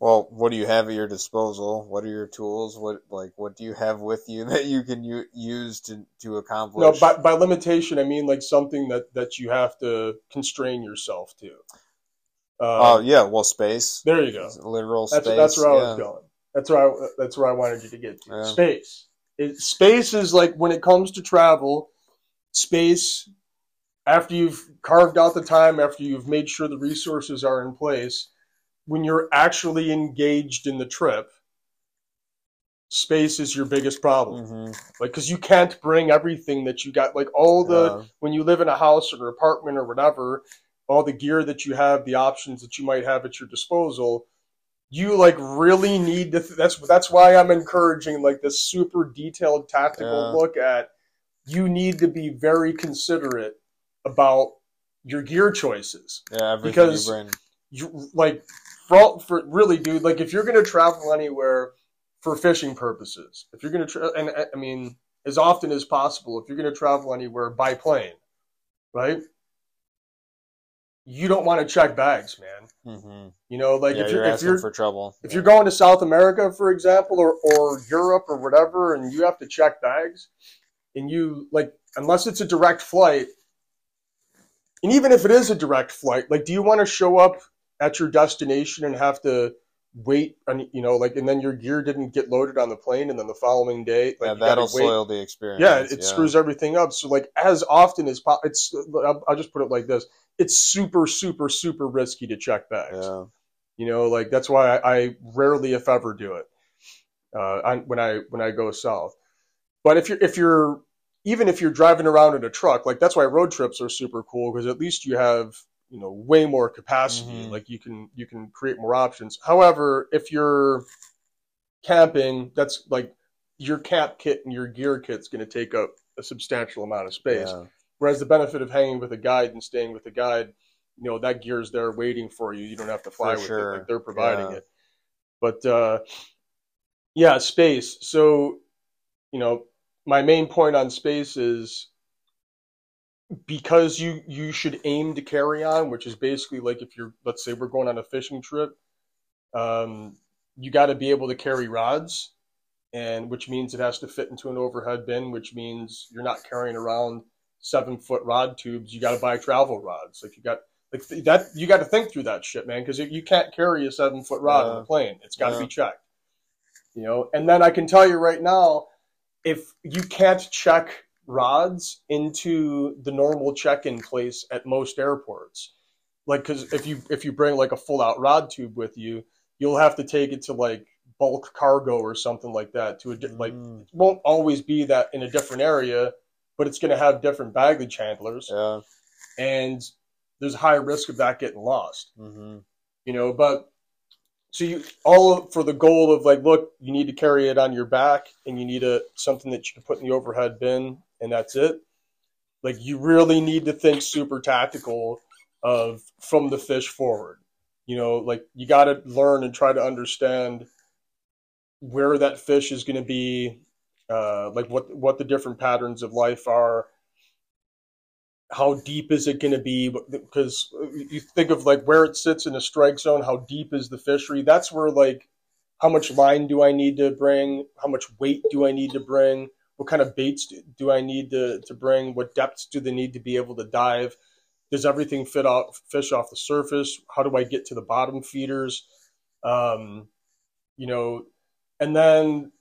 Well, what do you have at your disposal? What are your tools? What like what do you have with you that you can u- use to to accomplish? No, by, by limitation, I mean like something that, that you have to constrain yourself to. Oh Uh, yeah, well space. There you go. Literal That's space. that's where I yeah. was going. That's where I, that's where I wanted you to get to. Yeah. Space. It, space is like when it comes to travel, space. After you've carved out the time, after you've made sure the resources are in place, when you're actually engaged in the trip, space is your biggest problem. Mhm. Like, because you can't bring everything that you got. Like all the Yeah. when you live in a house or apartment or whatever, all the gear that you have, the options that you might have at your disposal, you like really need to. Th- that's that's why I'm encouraging like this super detailed tactical Yeah. look at. You need to be very considerate about your gear choices. Yeah, Because- you like for, for really, dude. Like if you're gonna travel anywhere for fishing purposes, if you're gonna tra- and I mean as often as possible, if you're gonna travel anywhere by plane, right? You don't want to check bags, man. hmm You know, like yeah, if you're you're if you're for trouble. if you're going to South America, for example, or, or Europe or whatever, and you have to check bags, and you like, unless it's a direct flight, and even if it is a direct flight, like, do you want to show up at your destination and have to wait, and you know, like, and then your gear didn't get loaded on the plane, and then the following day, like, yeah, that'll soil the experience. Yeah, it, it screws everything up. So, like, as often as po- it's, I'll, I'll just put it like this: it's super, super, super risky to check bags. Yeah. You know, like that's why I, I rarely, if ever, do it uh, I, when I when I go south. But if you're if you're even if you're driving around in a truck, like that's why road trips are super cool because at least you have you know way more capacity. Mhm. Like you can you can create more options. However, if you're camping, that's like your camp kit and your gear kit's going to take up a substantial amount of space. Yeah. Whereas the benefit of hanging with a guide and staying with a guide, you know, that gear's there waiting for you. You don't have to fly For with sure. it. Like they're providing Yeah. it. But uh yeah, space. So, you know, my main point on space is because you you should aim to carry on, which is basically like if you're let's say we're going on a fishing trip, um, you got to be able to carry rods, and which means it has to fit into an overhead bin, which means you're not carrying around seven foot rod tubes. You got to buy travel rods. Like you got like th- that, you got to think through that shit, man, because you can't carry a seven foot rod on Yeah. a plane. It's got to Yeah. be checked. You know, and then I can tell you right now, if you can't check rods into the normal check-in place at most airports, like because if you if you bring like a full out rod tube with you, you'll have to take it to like bulk cargo or something like that to a di- like Mm. it won't always be that in a different area, but it's going to have different baggage handlers, Yeah. and there's a high risk of that getting lost. hmm You know, but so you all for the goal of like, look, you need to carry it on your back, and you need a something that you can put in the overhead bin, and that's it. Like you really need to think super tactical of from the fish forward. You know, like you got to learn and try to understand where that fish is going to be, uh, like what what the different patterns of life are. How deep is it going to be? Because you think of like where it sits in a strike zone. How deep is the fishery? That's where like how much line do I need to bring? How much weight do I need to bring? What kind of baits do, I need to, to bring? What depths do they need to be able to dive? Does everything fit off fish off the surface? How do I get to the bottom feeders? Um, you know, and then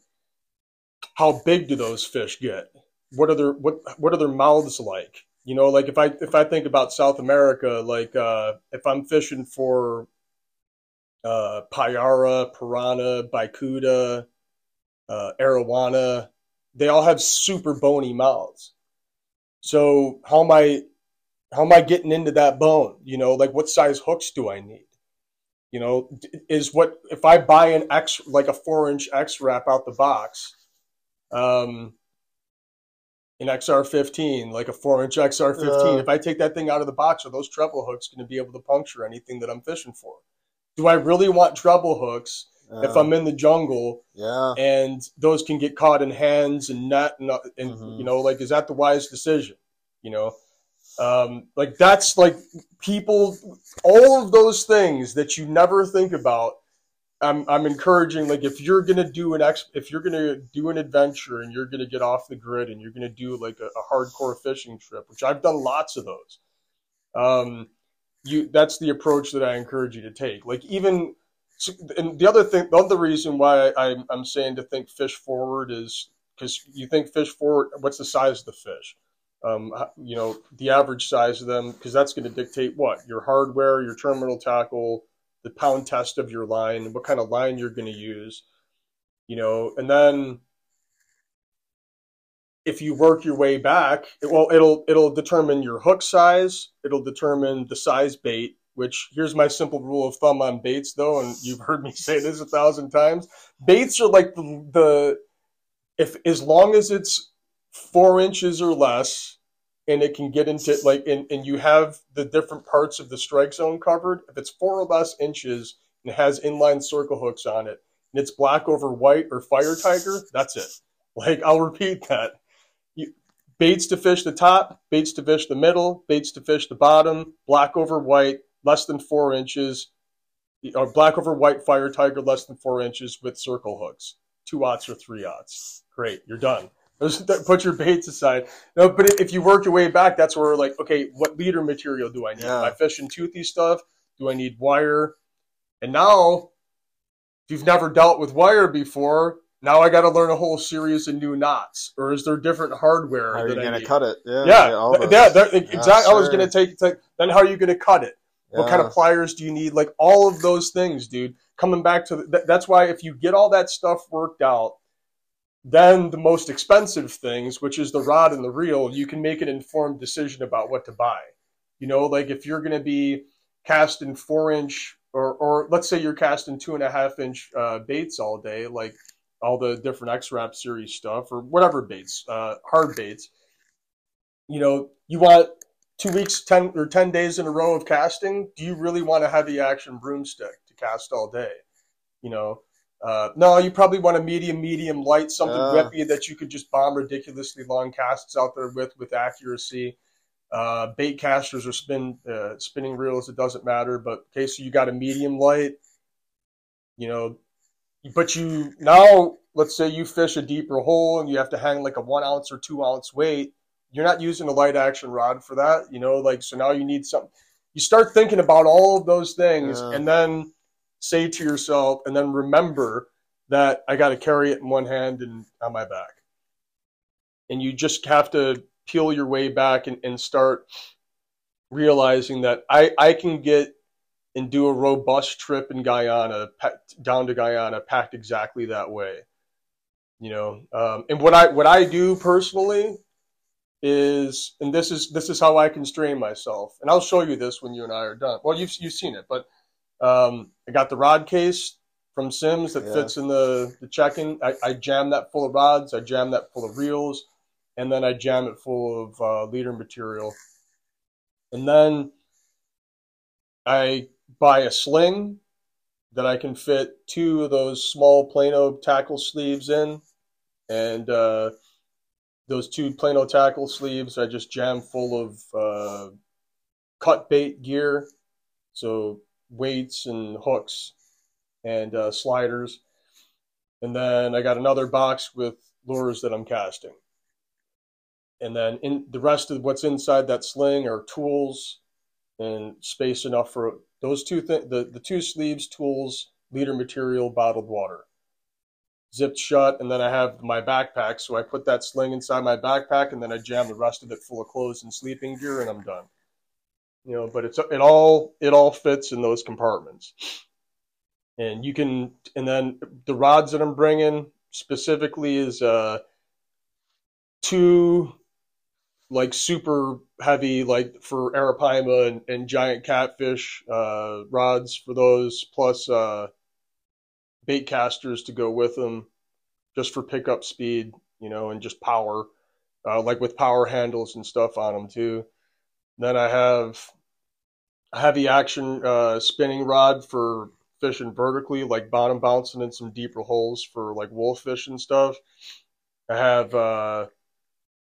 how big do those fish get? What are their what what are their mouths like? You know, like if I if I think about South America, like uh, if I'm fishing for uh, payara, piranha, bicuda, uh, arowana, they all have super bony mouths. So how am I how am I getting into that bone? You know, like what size hooks do I need? You know, is what if I buy an X like a four inch X-Rap out the box, um, an XR15, like a four inch XR15. Yeah. If I take that thing out of the box, are those treble hooks going to be able to puncture anything that I'm fishing for? Do I really want treble hooks if Uh, I'm in the jungle yeah, and those can get caught in hands and net and, uh, and Mhm. you know like is that the wise decision you know um, like that's like people all of those things that you never think about I'm, I'm encouraging like if you're gonna do an ex if you're gonna do an adventure and you're gonna get off the grid and you're gonna do like a, a hardcore fishing trip which I've done lots of those um, you that's the approach that I encourage you to take like even and the other thing, the other reason why I, I'm, saying to think fish forward is because you think fish forward. What's the size of the fish? Um, you know, the average size of them, because that's going to dictate what your hardware, your terminal tackle, the pound test of your line, what kind of line you're going to use. You know, and then if you work your way back, it, well, it'll it'll determine your hook size. It'll determine the size bait. Which here's my simple rule of thumb on baits, though, and you've heard me say this a thousand times. Baits are like the, the if as long as it's four inches or less, and it can get into like and, and you have the different parts of the strike zone covered. If it's four or less inches and has inline circle hooks on it, and it's black over white or fire tiger, that's it. Like I'll repeat that baits to fish the top, baits to fish the middle, baits to fish the bottom, black over white, less than four inches, or black over white fire tiger, less than four inches with circle hooks, two aughts or three aughts. Great, you're done. Put your baits aside. No, but if you work your way back, that's where we're like, okay, what leader material do I need? Yeah. Am I fishing toothy stuff? Do I need wire? And now, if you've never dealt with wire before, now I got to learn a whole series of new knots. Or is there different hardware how are you gonna cut it? Yeah, Yeah, all th- those. yeah, that- exactly. I was gonna take, take. Then how are you gonna cut it? What kind of pliers do you need? Like all of those things, dude. Coming back to the, that's why if you get all that stuff worked out, then the most expensive things, which is the rod and the reel, you can make an informed decision about what to buy. You know, like if you're gonna be casting four inch or or let's say you're casting two and a half inch uh, baits all day, like all the different X-Rap series stuff or whatever baits, uh, hard baits. You know, you want two weeks, ten or ten days in a row of casting. Do you really want a heavy action broomstick to cast all day? You know, uh, no, you probably want a medium, medium light, something Yeah. whippy that you could just bomb ridiculously long casts out there with with accuracy. Uh, bait casters or spin uh, spinning reels, it doesn't matter. But okay, so you got a medium light, you know, but you now let's say you fish a deeper hole and you have to hang like a one ounce or two ounce weight. You're not using a light action rod for that, you know, like so now you need something. You start thinking about all of those things Yeah. and then say to yourself, and then remember that I got to carry it in one hand and on my back. And you just have to peel your way back and, and start realizing that I, I can get and do a robust trip in Guyana, down to Guyana, packed exactly that way. You know, um, and what I what I do personally is, and this is this is how I constrain myself, and I'll show you this when you and I are done. Well, you've you've seen it, but um, I got the rod case from Simms that Yeah. fits in the the check-in. I, I jam that full of rods, I jam that full of reels, and then I jam it full of uh, leader material, and then I buy a sling that I can fit two of those small Plano tackle sleeves in, and uh, those two Plano tackle sleeves I just jam full of uh, cut bait gear, so weights and hooks and uh, sliders, and then I got another box with lures that I'm casting. And then in the rest of what's inside that sling are tools and space enough for those two things the, the two sleeves, tools, leader material, bottled water. Zipped shut, and then I have my backpack, so I put that sling inside my backpack, and then I jam the rest of it full of clothes and sleeping gear, and I'm done. You know, but it's it all it all fits in those compartments, and you can and then the rods that I'm bringing specifically is uh two like super heavy, like for arapaima and, and giant catfish uh, rods for those, plus uh, bait casters to go with them, just for pickup speed, you know, and just power, uh, like with power handles and stuff on them too. Then I have a heavy action uh, spinning rod for fishing vertically, like bottom bouncing in some deeper holes for like wolf fish and stuff. I have, uh,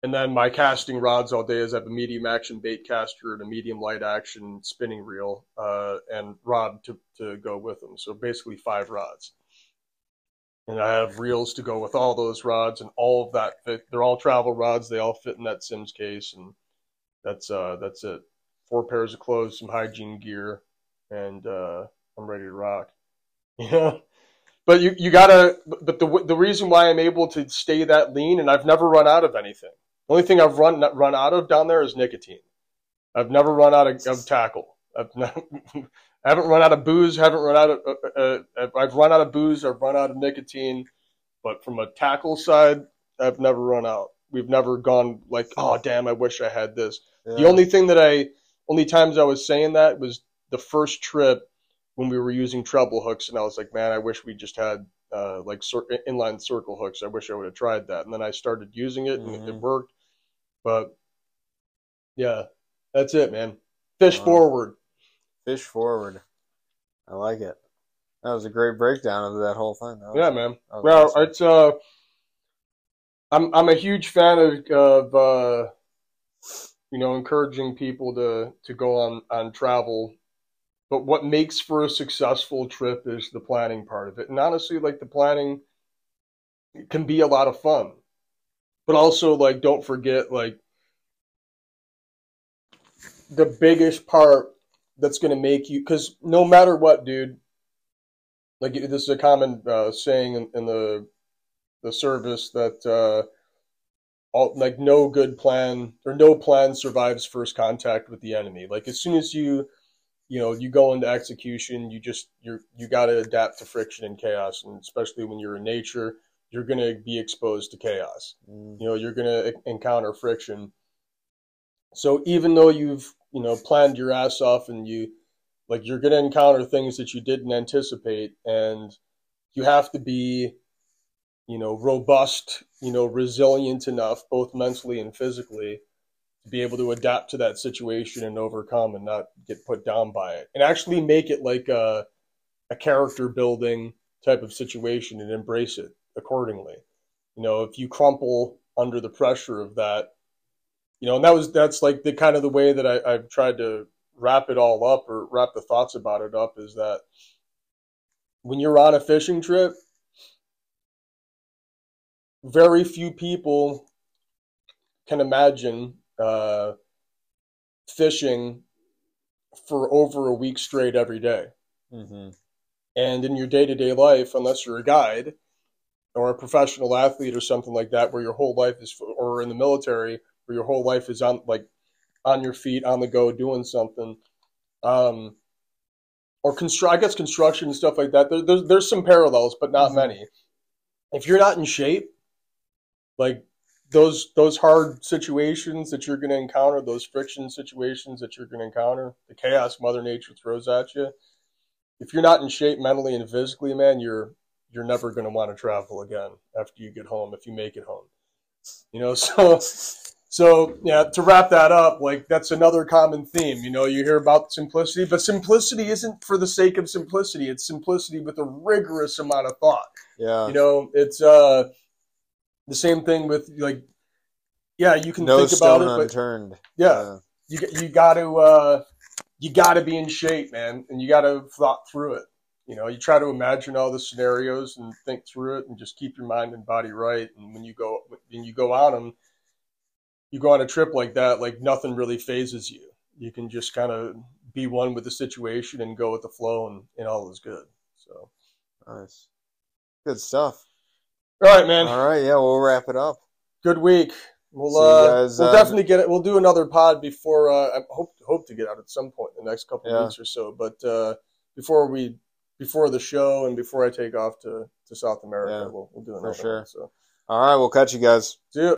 and then my casting rods all day is I have a medium action bait caster and a medium light action spinning reel uh, and rod to, to go with them. So basically five rods. And I have reels to go with all those rods and all of that. They're all travel rods. They all fit in that Simms case, and that's uh, that's it. Four pairs of clothes, some hygiene gear, and uh, I'm ready to rock. You know, but you you gotta. But the the reason why I'm able to stay that lean, and I've never run out of anything. The only thing I've run run out of down there is nicotine. I've never run out of, of tackle. I've not, I haven't run out of booze. Haven't run out of. Uh, uh, I've run out of booze. I've run out of nicotine. But from a tackle side, I've never run out. We've never gone like, oh damn, I wish I had this. Yeah. The only thing that I, only times I was saying that was the first trip when we were using treble hooks, and I was like, man, I wish we just had uh, like cir- inline circle hooks. I wish I would have tried that. And then I started using it, and Mhm. it worked. But yeah, that's it, man. Fish Wow. forward. fish forward. I like it. That was a great breakdown of that whole thing. That was- Yeah, man. Well, awesome. it's uh, I'm I'm a huge fan of of uh, you know, encouraging people to to go on on travel. But what makes for a successful trip is the planning part of it. And honestly, like the planning can be a lot of fun. But also like don't forget like the biggest part that's going to make you cuz no matter what, dude, like this is a common uh, saying in, in the the service that uh, all like no good plan or no plan survives first contact with the enemy. Like as soon as you you know you go into execution, you just you're you got to adapt to friction and chaos, and especially when you're in nature, you're going to be exposed to chaos. Mm, You know you're going to encounter friction. So even though you've you know planned your ass off and you like you're going to encounter things that you didn't anticipate and you have to be you know robust you know resilient enough both mentally and physically to be able to adapt to that situation and overcome and not get put down by it. And actually make it like a, a character building type of situation and embrace it accordingly. You know if you crumple under the pressure of that you know and that was that's like the kind of the way that I, i've tried to wrap it all up or wrap the thoughts about it up is that when you're on a fishing trip very few people can imagine uh, fishing for over a week straight every day. mhm. And in your day to day life, unless you're a guide or a professional athlete or something like that, where your whole life is, or in the military, where your whole life is on like on your feet, on the go, doing something, um, or construct. I guess construction and stuff like that. There, there's there's some parallels, but not Mhm. many. If you're not in shape, like those those hard situations that you're going to encounter, those friction situations that you're going to encounter, the chaos Mother Nature throws at you. If you're not in shape mentally and physically, man, you're you're never going to want to travel again after you get home if you make it home. You know, so so yeah, to wrap that up, like that's another common theme. You know, you hear about simplicity, but simplicity isn't for the sake of simplicity. It's simplicity with a rigorous amount of thought. Yeah. You know, it's uh the same thing with like yeah, you can no think about it, but unturned. yeah, you you got to uh you got to be in shape, man, and you got to thought through it. You know, you try to imagine all the scenarios and think through it, and just keep your mind and body right. And when you go when you go on them, you go on a trip like that, like nothing really fazes you. You can just kind of be one with the situation and go with the flow, and, and all is good. So, Nice. Good stuff. All right, man. All right. Yeah, we'll wrap it up. good week. We'll uh, guys, we'll uh, definitely get it. We'll do another pod before uh, I hope hope to get out at some point in the next couple Yeah. of weeks or so. But uh, before we before the show and before I take off to, to South America, Yeah, we'll we'll do for another sure. one. So All right. We'll catch you guys. see you.